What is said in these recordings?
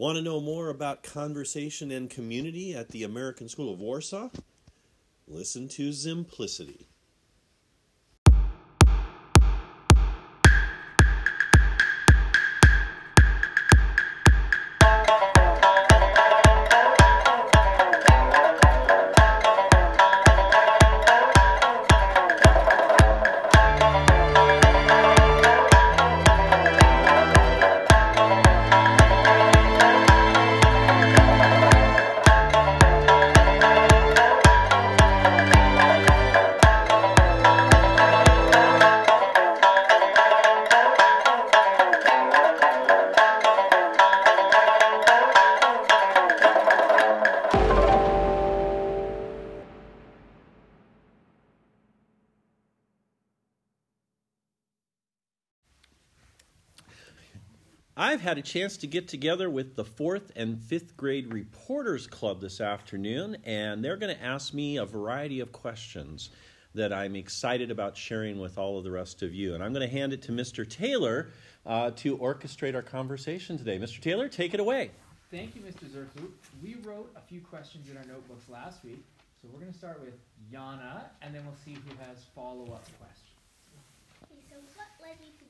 Want to know more about conversation and community at the American School of Warsaw? Listen to Simplicity. I've had a chance to get together with the fourth and fifth grade Reporters Club this afternoon, and they're going to ask me a variety of questions that I'm excited about sharing with all of the rest of you. And I'm going to hand it to Mr. Taylor uh, to orchestrate our conversation today. Mr. Taylor, take it away. Thank you, Mr. Zurfluh. We wrote a few questions in our notebooks last week, so we're going to start with Yana, and then we'll see who has follow-up questions. Okay, so what led you to being a director?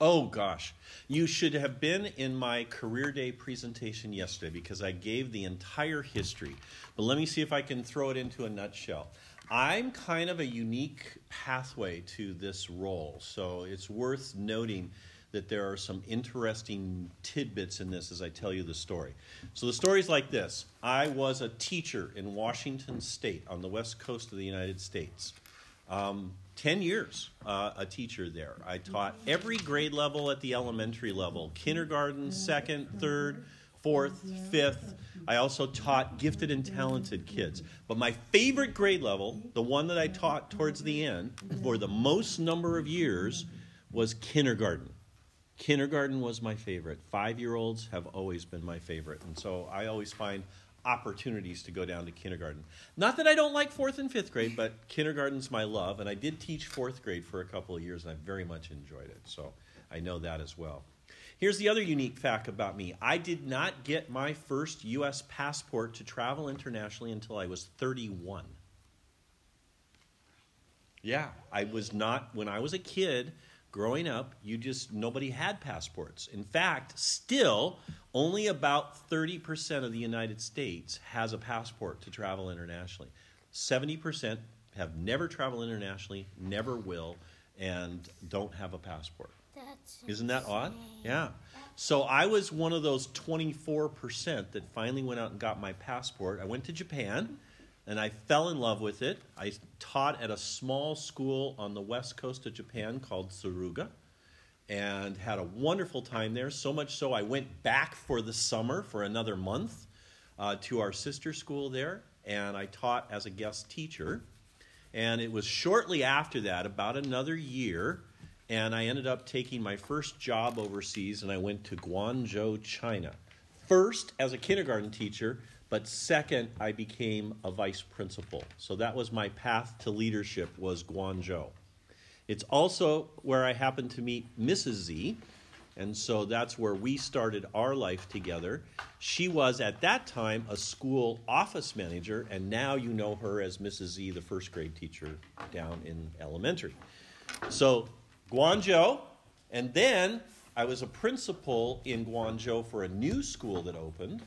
Oh gosh, you should have been in my career day presentation yesterday because I gave the entire history. But let me see if I can throw it into a nutshell. I'm kind of a unique pathway to this role, so it's worth noting that there are some interesting tidbits in this as I tell you the story. So the story's like this I was a teacher in Washington State on the west coast of the United States. Um, 10 years uh, a teacher there. I taught every grade level at the elementary level kindergarten, second, third, fourth, fifth. I also taught gifted and talented kids. But my favorite grade level, the one that I taught towards the end for the most number of years, was kindergarten. Kindergarten was my favorite. Five year olds have always been my favorite. And so I always find opportunities to go down to kindergarten. Not that I don't like fourth and fifth grade, but kindergarten's my love. And I did teach fourth grade for a couple of years, and I very much enjoyed it. So I know that as well. Here's the other unique fact about me I did not get my first U.S. passport to travel internationally until I was 31. Yeah, I was not, when I was a kid, growing up, you just, nobody had passports. In fact, still, only about 30% of the United States has a passport to travel internationally. 70% have never traveled internationally, never will, and don't have a passport. That's Isn't that odd? Yeah. So I was one of those 24% that finally went out and got my passport. I went to Japan and I fell in love with it. I taught at a small school on the west coast of Japan called Suruga and had a wonderful time there. So much so, I went back for the summer for another month uh, to our sister school there, and I taught as a guest teacher. And it was shortly after that, about another year, and I ended up taking my first job overseas, and I went to Guangzhou, China. First as a kindergarten teacher, but second I became a vice principal. So that was my path to leadership was Guangzhou. It's also where I happened to meet Mrs. Z, and so that's where we started our life together. She was at that time a school office manager, and now you know her as Mrs. Z, the first grade teacher down in elementary. So, Guangzhou, and then I was a principal in Guangzhou for a new school that opened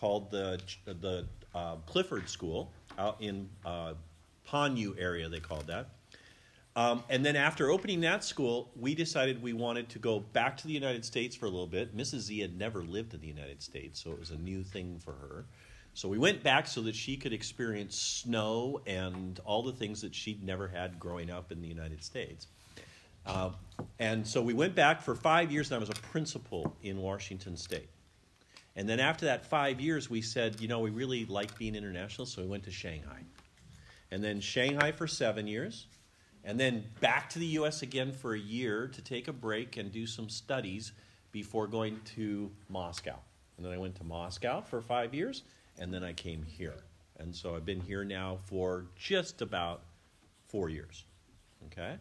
called the, the uh, Clifford School out in uh, Panyu area, they called that. Um, and then after opening that school, we decided we wanted to go back to the United States for a little bit. Mrs. Z had never lived in the United States, so it was a new thing for her. So we went back so that she could experience snow and all the things that she'd never had growing up in the United States. Uh, and so we went back for five years, and I was a principal in Washington State. And then after that five years, we said, you know, we really like being international, so we went to Shanghai. And then Shanghai for seven years, and then back to the U.S. again for a year to take a break and do some studies before going to Moscow. And then I went to Moscow for five years, and then I came here. And so I've been here now for just about four years. Okay?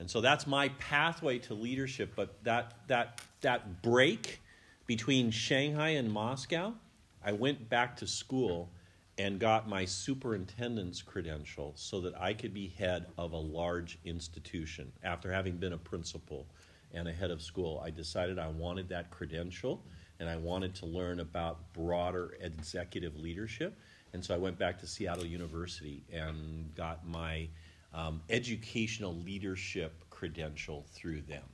And so that's my pathway to leadership, but that, that, that break between Shanghai and Moscow, I went back to school and got my superintendent's credential so that I could be head of a large institution. After having been a principal and a head of school, I decided I wanted that credential and I wanted to learn about broader executive leadership. And so I went back to Seattle University and got my um, educational leadership credential through them.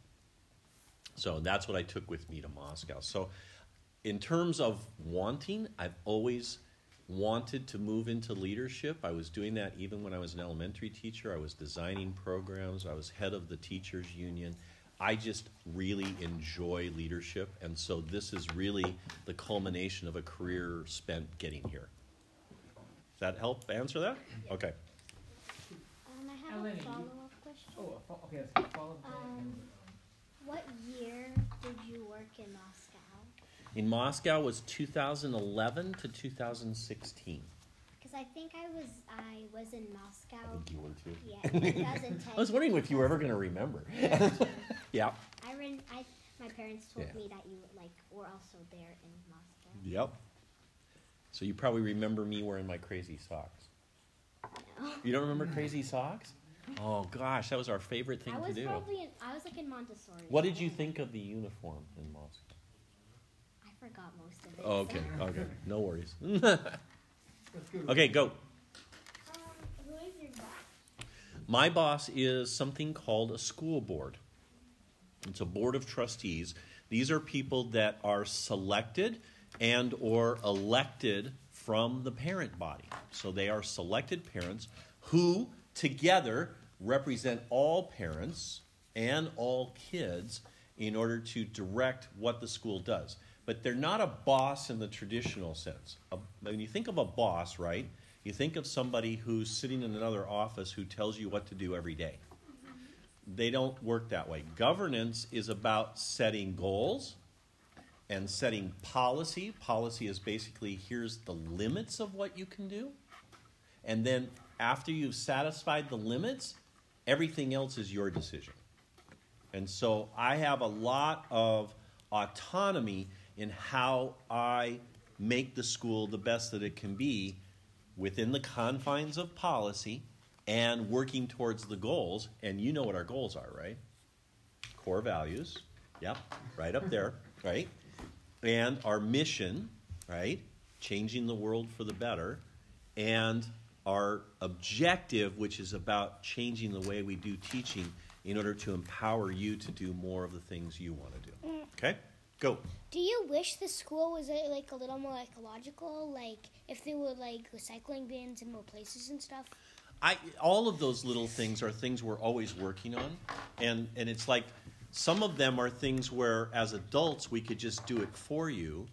So that's what I took with me to Moscow. So, in terms of wanting, I've always wanted to move into leadership. I was doing that even when I was an elementary teacher. I was designing programs, I was head of the teachers union. I just really enjoy leadership, and so this is really the culmination of a career spent getting here. Does that help answer that? Okay. Um, I have Eleni, a follow-up question. Oh, okay, let's follow up. Um, What year did you work in Moscow? In Moscow was 2011 to 2016. Because I think I was I was in Moscow. I think you were too. Yeah, 2010. I was wondering if you were ever going to remember. yeah. I ran. I my parents told Yeah. me that you like were also there in Moscow. Yep. So you probably remember me wearing my crazy socks. No. You don't remember crazy socks? Oh gosh, that was our favorite thing I to was do. probably in, I was like in Montessori. What did you think of the uniform in Moscow? I forgot most of it. Oh, okay, so- okay, no worries. Okay, go. Um, who is your boss? My boss is something called a school board. It's a board of trustees. These are people that are selected and or elected from the parent body. So they are selected parents who together represent all parents and all kids in order to direct what the school does. But they're not a boss in the traditional sense. When you think of a boss, right? You think of somebody who's sitting in another office who tells you what to do every day. They don't work that way. Governance is about setting goals and setting policy. Policy is basically here's the limits of what you can do. And then after you've satisfied the limits, everything else is your decision. And so I have a lot of autonomy in how I make the school the best that it can be within the confines of policy and working towards the goals. And you know what our goals are, right? Core values. Yep, right up there, right? And our mission, right? Changing the world for the better. And our objective, which is about changing the way we do teaching in order to empower you to do more of the things you want to do. Okay? Go. Do you wish the school was uh, like a little more ecological? Like if there were like recycling bins in more places and stuff? I all of those little things are things we're always working on, and and it's like some of them are things where as adults we could just do it for you,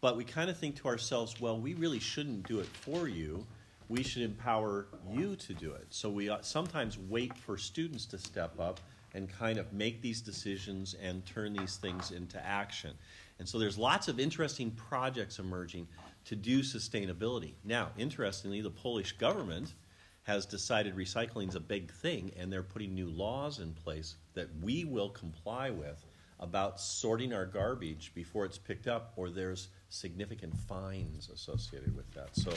but we kind of think to ourselves, well, we really shouldn't do it for you. We should empower you to do it. So we uh, sometimes wait for students to step up and kind of make these decisions and turn these things into action. And so there's lots of interesting projects emerging to do sustainability. Now, interestingly, the Polish government has decided recycling is a big thing, and they're putting new laws in place that we will comply with about sorting our garbage before it's picked up, or there's significant fines associated with that. So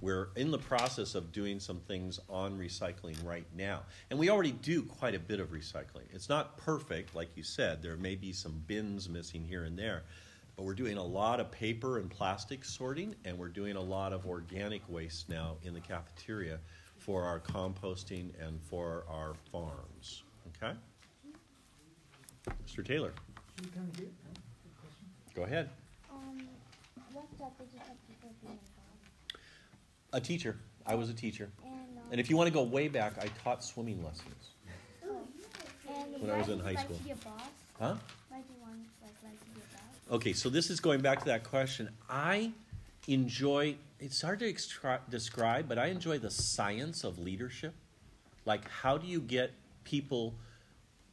we're in the process of doing some things on recycling right now. And we already do quite a bit of recycling. It's not perfect, like you said, there may be some bins missing here and there. But we're doing a lot of paper and plastic sorting, and we're doing a lot of organic waste now in the cafeteria for our composting and for our farms. Okay? Mr. Taylor, Should we come here? No? Good question. go ahead. What job did you have people being involved? A teacher. I was a teacher. And um, And if you want to go way back, I taught swimming lessons. and when I why was in you high like school. To be a boss? Huh? Why do you want like like to be a boss? Okay, so this is going back to that question. I enjoy, it's hard to extra- describe, but I enjoy the science of leadership. Like, how do you get people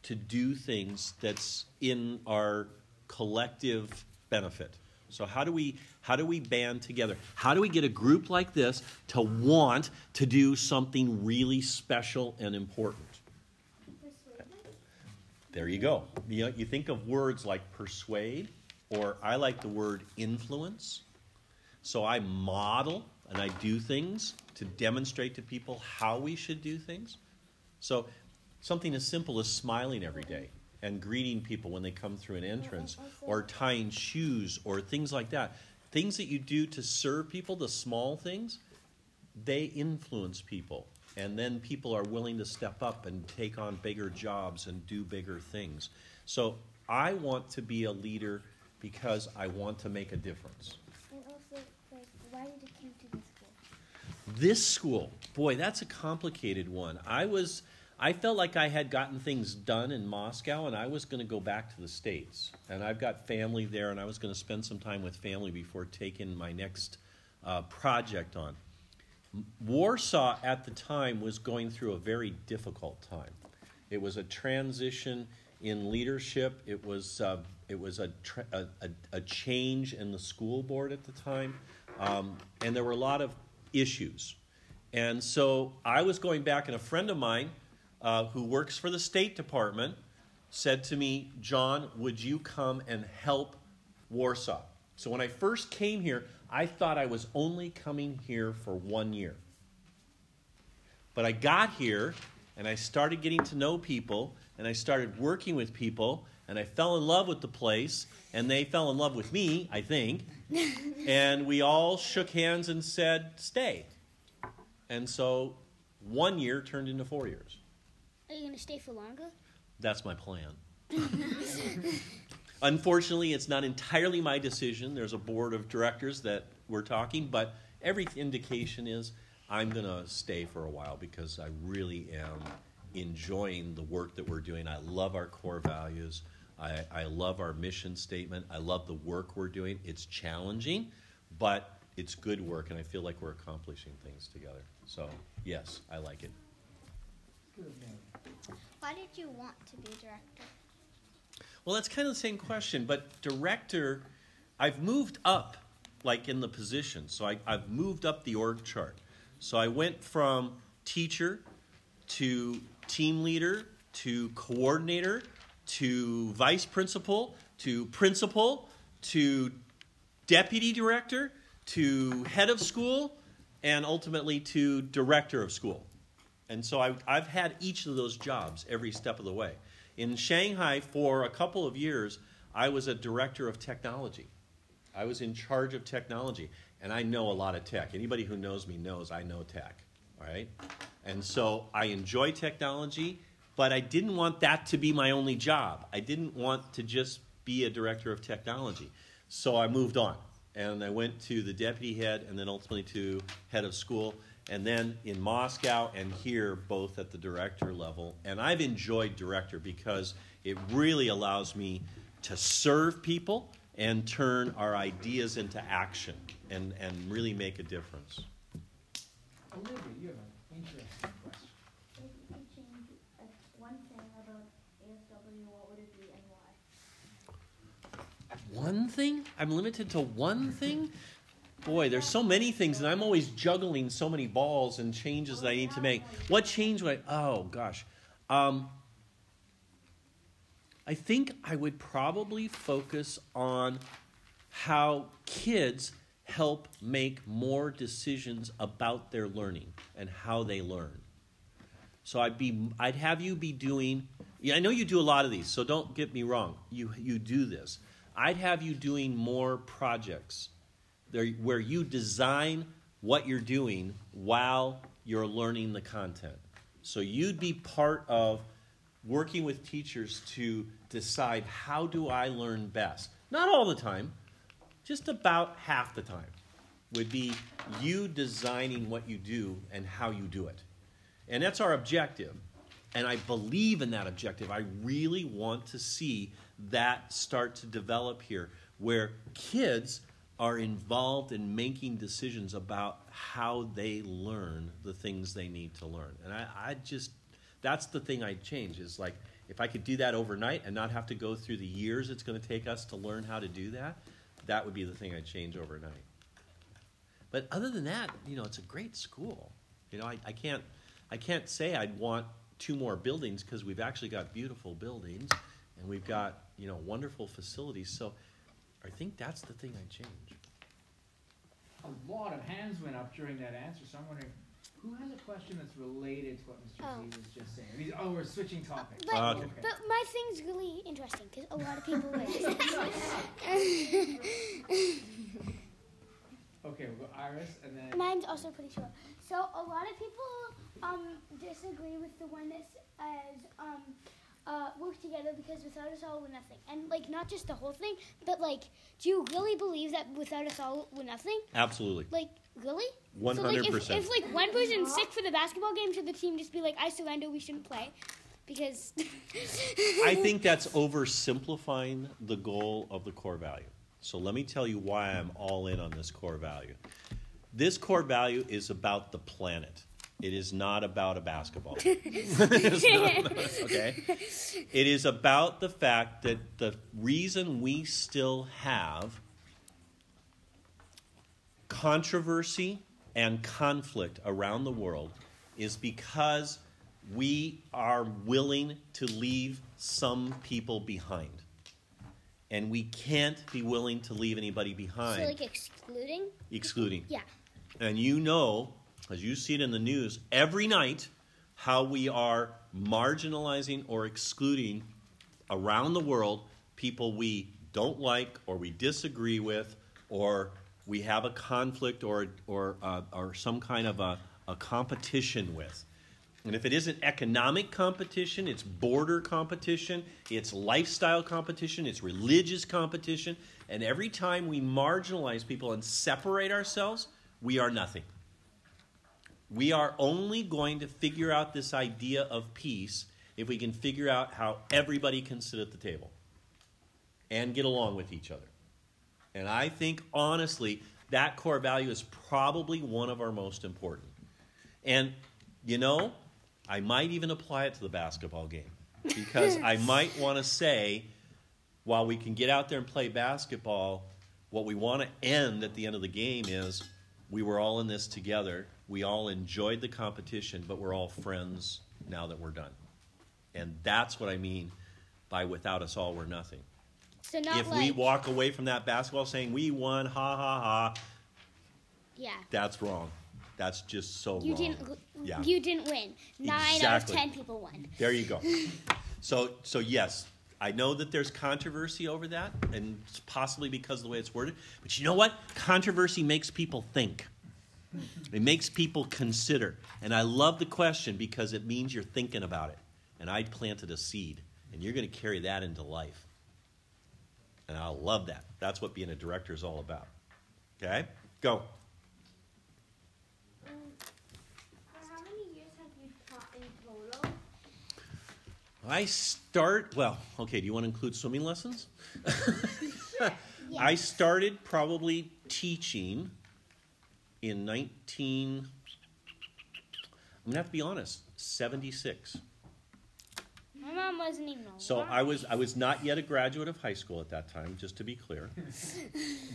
to do things that's in our collective benefit? So how do we how do we band together? How do we get a group like this to want to do something really special and important? There you go. You, know, you think of words like persuade or I like the word influence. So I model and I do things to demonstrate to people how we should do things. So something as simple as smiling every day and greeting people when they come through an entrance oh, or tying shoes or things like that. Things that you do to serve people, the small things, they influence people. And then people are willing to step up and take on bigger jobs and do bigger things. So I want to be a leader because I want to make a difference. And also, like, why did you come to this school? This school, boy, that's a complicated one. I was, I felt like I had gotten things done in Moscow, and I was going to go back to the states. And I've got family there, and I was going to spend some time with family before taking my next uh, project on. Warsaw at the time was going through a very difficult time. It was a transition in leadership. It was uh, it was a, tra- a, a, a change in the school board at the time, um, and there were a lot of issues. And so I was going back, and a friend of mine uh, who works for the State Department said to me, "John, would you come and help Warsaw?" So when I first came here, I thought I was only coming here for one year. But I got here and I started getting to know people and I started working with people and I fell in love with the place and they fell in love with me, I think. and we all shook hands and said, stay. And so one year turned into four years. Are you gonna stay for longer? That's my plan. Unfortunately, it's not entirely my decision. There's a board of directors that we're talking, but every indication is I'm going to stay for a while because I really am enjoying the work that we're doing. I love our core values. I, I love our mission statement. I love the work we're doing. It's challenging, but it's good work, and I feel like we're accomplishing things together. So, yes, I like it. Why did you want to be director? Well, that's kind of the same question, but director, I've moved up, like in the position. So I, I've moved up the org chart. So I went from teacher to team leader to coordinator to vice principal to principal to deputy director to head of school and ultimately to director of school. And so I, I've had each of those jobs every step of the way. In Shanghai, for a couple of years, I was a director of technology. I was in charge of technology, and I know a lot of tech. Anybody who knows me knows I know tech, all right? And so I enjoy technology, but I didn't want that to be my only job. I didn't want to just be a director of technology. So I moved on, and I went to the deputy head, and then ultimately to head of school and then in Moscow and here, both at the director level. And I've enjoyed director because it really allows me to serve people and turn our ideas into action and, and really make a difference. Olivia, you have an interesting question. If you could change uh, one thing about ASW, what would it be and why? One thing? I'm limited to one thing? Boy, there's so many things, and I'm always juggling so many balls and changes that I need to make. What change would I? Oh gosh, um, I think I would probably focus on how kids help make more decisions about their learning and how they learn. So I'd be, I'd have you be doing. Yeah, I know you do a lot of these, so don't get me wrong. You you do this. I'd have you doing more projects where you design what you're doing while you're learning the content. So you'd be part of working with teachers to decide how do I learn best. Not all the time, just about half the time would be you designing what you do and how you do it. And that's our objective. And I believe in that objective. I really want to see that start to develop here, where kids are involved in making decisions about how they learn the things they need to learn. And I, I just, that's the thing I'd change is like, if I could do that overnight and not have to go through the years it's going to take us to learn how to do that, that would be the thing I'd change overnight. But other than that, you know, it's a great school. You know, I, I can't, I can't say I'd want two more buildings because we've actually got beautiful buildings and we've got, you know, wonderful facilities. So I think that's the thing I change. A lot of hands went up during that answer, so I'm wondering who has a question that's related to what Mr. Oh. Z was just saying. These, oh, we're switching topics. But, Okay. but my thing's really interesting because a lot of people like. Okay, we'll go Iris and then. Mine's also pretty short. So a lot of people um disagree with the one that says um uh work together because without us all we're nothing. And like not just the whole thing, but like do you really believe that without us all we're nothing? Absolutely. Like really? So like hundred if, percent. if like one person's sick for the basketball game, should the team just be like, I surrender, we shouldn't play? Because I think that's oversimplifying the goal of the core value. So let me tell you why I'm all in on this core value. This core value is about the planet. It is not about a basketball. It's not, okay? It is about the fact that the reason we still have controversy and conflict around the world is because we are willing to leave some people behind. And we can't be willing to leave anybody behind, so like excluding? excluding. Yeah. And you know, as you see it in the news, every night how we are marginalizing or excluding around the world people we don't like or we disagree with or we have a conflict or, or, uh, or some kind of a, a competition with. And if it isn't economic competition, it's border competition, it's lifestyle competition, it's religious competition. And every time we marginalize people and separate ourselves, we are nothing. We are only going to figure out this idea of peace if we can figure out how everybody can sit at the table and get along with each other. And I think, honestly, that core value is probably one of our most important. And, you know, I might even apply it to the basketball game because I might want to say, while we can get out there and play basketball, what we want to end at the end of the game is we were all in this together. We all enjoyed the competition, but we're all friends now that we're done. And that's what I mean by without us all, we're nothing. So not if like we walk away from that basketball saying we won, ha ha ha, yeah. that's wrong. That's just so You wrong. didn't. Yeah. You didn't win. Nine out of ten people won. There you go. So, so yes, I know that there's controversy over that, and it's possibly because of the way it's worded. But you know what? Controversy makes people think. It makes people consider. And I love the question because it means you're thinking about it. And I planted a seed, and you're going to carry that into life. And I love that. That's what being a director is all about. Okay? Go. Um, how many years have you taught in total? I start, well, okay, do you want to include swimming lessons? yes. I started probably teaching in 19, I'm to have to be honest, 76. My mom wasn't even alive. So I was I was not yet a graduate of high school at that time, just to be clear.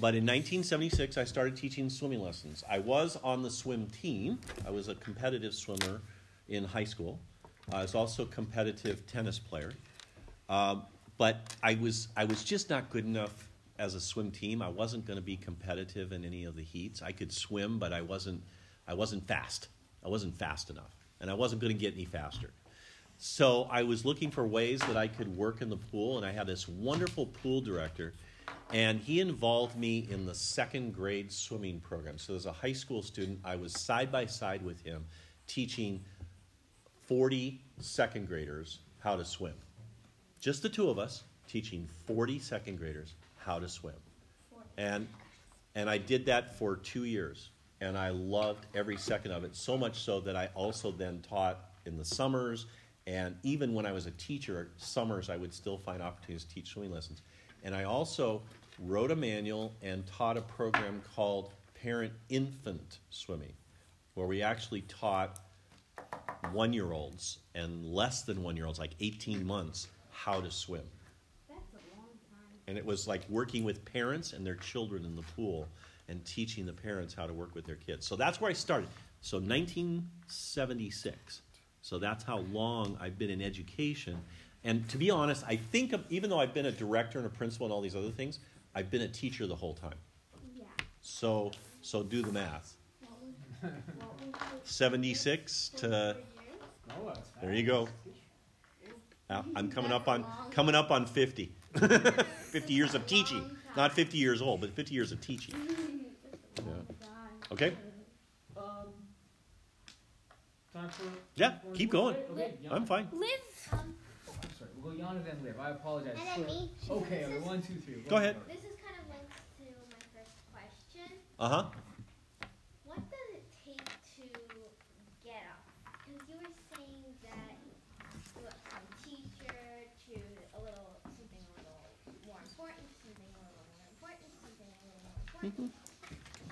but in 1976, I started teaching swimming lessons. I was on the swim team. I was a competitive swimmer in high school. I was also a competitive tennis player. Um, but I was I was just not good enough as a swim team. I wasn't going to be competitive in any of the heats. I could swim, but I wasn't I wasn't fast. I wasn't fast enough, and I wasn't going to get any faster. So I was looking for ways that I could work in the pool, and I had this wonderful pool director, and he involved me in the second grade swimming program. So as a high school student, I was side by side with him, teaching 40 second graders how to swim. Just the two of us teaching 40 second graders how to swim. And and I did that for 2 years and I loved every second of it so much so that I also then taught in the summers and even when I was a teacher summers I would still find opportunities to teach swimming lessons. And I also wrote a manual and taught a program called Parent Infant Swimming where we actually taught one year olds and less than one year olds, like 18 months, how to swim. That's a long time. And it was like working with parents and their children in the pool and teaching the parents how to work with their kids. So that's where I started. So 1976. So that's how long I've been in education. And to be honest, I think of, even though I've been a director and a principal and all these other things, I've been a teacher the whole time. Yeah. So, so do the math. What was, what was Seventy-six to, there you go. I'm coming up on, coming up on fifty. Fifty years of teaching, not fifty years old, but fifty years of teaching. Yeah. Okay, Um, time for. Yeah, keep going. Okay, I'm fine. Liv. I'm sorry, we'll go Yana then Liv. I apologize. And then me. Okay, okay, one, two, three. Go ahead. This is kind of linked to my first question. Uh-huh. What does it take to get up? Because you were saying that you went from teacher to a little something a little more important, something a little more important, something more important,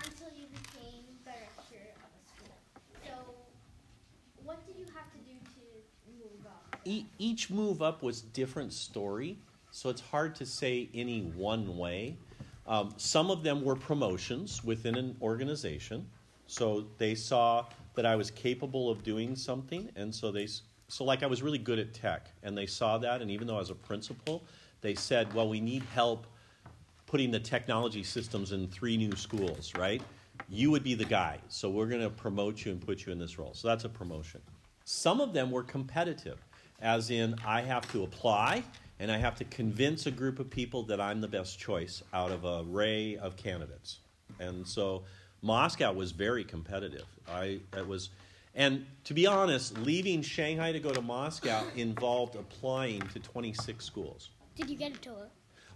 until you became director of a school. So, what did you have to do to move up? E- each move up was different story, so it's hard to say any one way. Um, some of them were promotions within an organization, so they saw that I was capable of doing something, and so they so like I was really good at tech, and they saw that, and even though I was a principal, they said, "Well, we need help putting the technology systems in three new schools, right? You would be the guy, so we're going to promote you and put you in this role." So that's a promotion. Some of them were competitive, as in I have to apply and I have to convince a group of people that I'm the best choice out of an array of candidates. And so Moscow was very competitive. I it was and to be honest, leaving Shanghai to go to Moscow involved applying to 26 schools. Did you get a tour?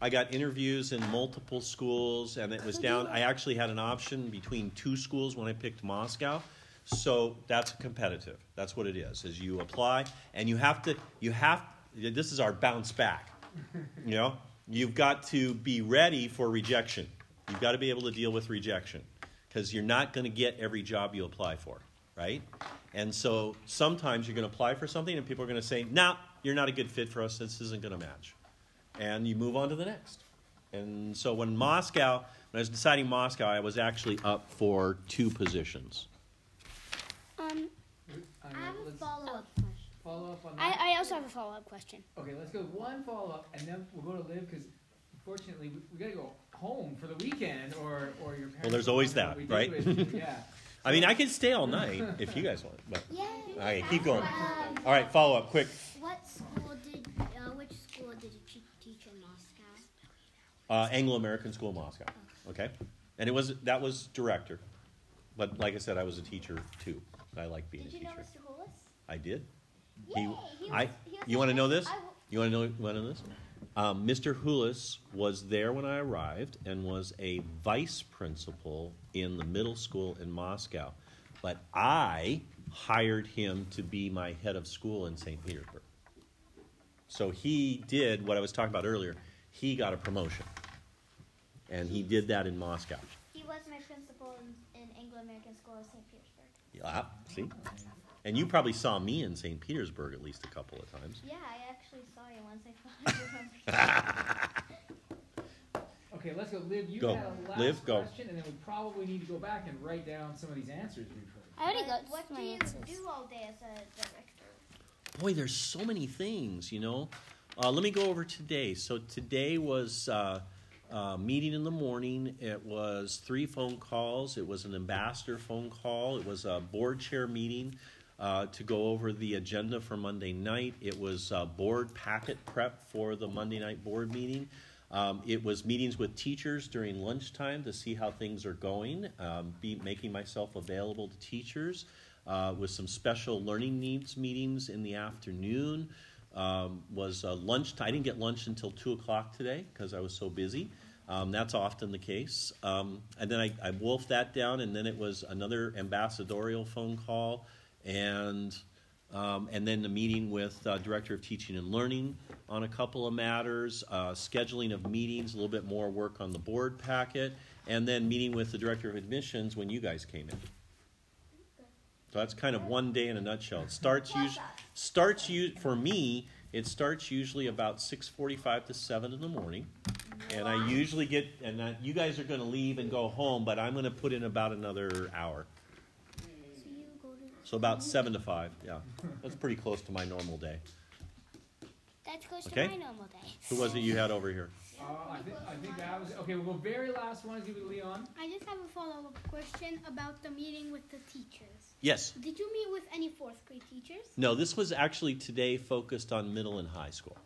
I got interviews in multiple schools, and it was oh, down. I actually had an option between two schools when I picked Moscow. So that's competitive. That's what it is. Is you apply, and you have to. You have. This is our bounce back. You know, you've got to be ready for rejection. You've got to be able to deal with rejection because you're not going to get every job you apply for, right? And so sometimes you're going to apply for something, and people are going to say, "No, you're not a good fit for us. This isn't going to match." And you move on to the next. And so when Moscow, when I was deciding Moscow, I was actually up for two positions. Um, I I have a follow-up question. follow up on that. I, I also have a follow up question. Okay, let's go one follow up, and then we'll go to Liv because unfortunately we, we gotta go home for the weekend, or or your parents. Well, there's always that, we right? Yeah. I mean, I could stay all night if you guys want, but Yay! all right, keep going. Um, All right, follow up, quick. What school did, uh, which school did you te- teach in Moscow? Uh, Anglo American School, Moscow. Okay, and it was that was director, but like I said, I was a teacher too. I like being Did a teacher. Did you know. Mr. Hollis? I did. Yay! He- He I- he was you wanna know this? W- You want to know? You want to know this? Um, Mr. Hulis was there when I arrived and was a vice principal in the middle school in Moscow, but I hired him to be my head of school in St. Petersburg. So he did what I was talking about earlier. He got a promotion, and he did that in Moscow. He was my principal in, in Anglo-American School of St. Petersburg. Yeah, see, and you probably saw me in St. Petersburg at least a couple of times. Yeah, I actually saw you once. I thought I remember. Okay, let's go. Liv, you Go. had a last Liv, go. question, and then we probably need to go back and write down some of these answers we've heard. I already got what my do you answers. do all day as a director? Boy, there's so many things, you know. Uh, let me go over today. So today was uh, uh, meeting in the morning. It was three phone calls. It was an ambassador phone call. It was a board chair meeting uh, to go over the agenda for Monday night. It was uh, board packet prep for the Monday night board meeting. Um, it was meetings with teachers during lunchtime to see how things are going, um, be making myself available to teachers. Uh, with some special learning needs meetings in the afternoon. Um, was uh, lunch. I didn't get lunch until two o'clock today because I was so busy. Um, that's often the case. Um, and then I, I wolfed that down, and then it was another ambassadorial phone call, and um, and then the meeting with uh, director of teaching and learning on a couple of matters, uh, scheduling of meetings, a little bit more work on the board packet, and then meeting with the director of admissions when you guys came in. So that's kind of one day in a nutshell. It starts us- starts you for me. It starts usually about six forty-five to seven in the morning, and I usually get. And I, you guys are going to leave and go home, but I'm going to put in about another hour. So you go to. So about seven to five. Yeah, that's pretty close to my normal day. That's close Okay. to my normal day. Who was it you had over here? Uh, I think I think that was okay. We'll go very last one is you with Leon. I just have a follow up question about the meeting with the teachers. Yes. Did you meet with any fourth grade teachers? No, this was actually today focused on middle and high school.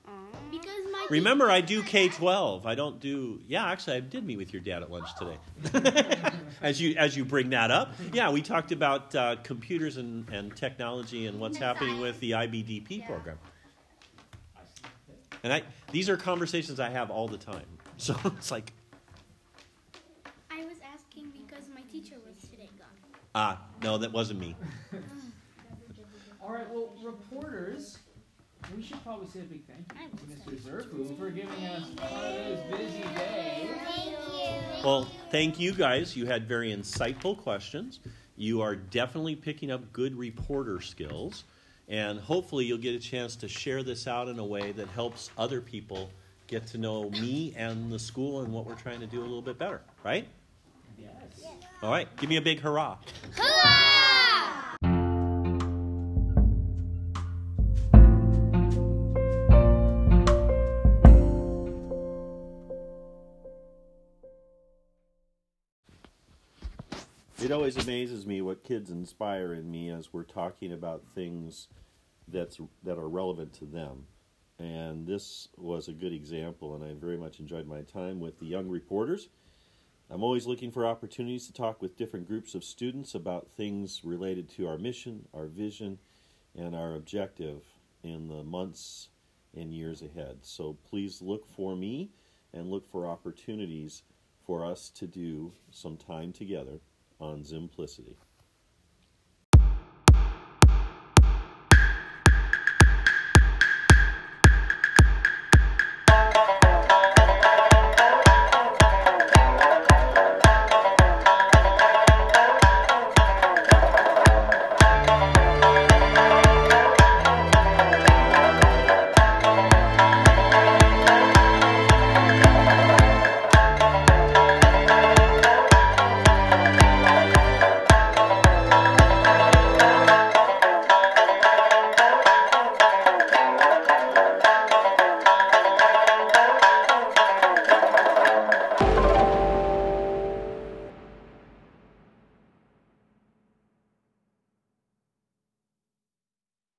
Because my Remember, I do K twelve. I don't do. Yeah, actually, I did meet with your dad at lunch today. as you as you bring that up, yeah, we talked about uh, computers and, and technology and what's And happening with the IBDP Yeah. program. And I these are conversations I have all the time. So it's like, I was asking because my teacher was today gone. ah, no, that wasn't me. All right. Well, reporters, we should probably say a big thank you to will Mr. Zurfluh for giving us one of those busy days. Thank you. Well, thank you guys. You had very insightful questions. You are definitely picking up good reporter skills. And hopefully, you'll get a chance to share this out in a way that helps other people get to know me and the school and what we're trying to do a little bit better, right? Yes. All right, give me a big hurrah. Hurrah! It always amazes me what kids inspire in me as we're talking about things that's that are relevant to them. And this was a good example, and I very much enjoyed my time with the young reporters. I'm always looking for opportunities to talk with different groups of students about things related to our mission, our vision, and our objective in the months and years ahead. So please look for me and look for opportunities for us to do some time together on Simplicity.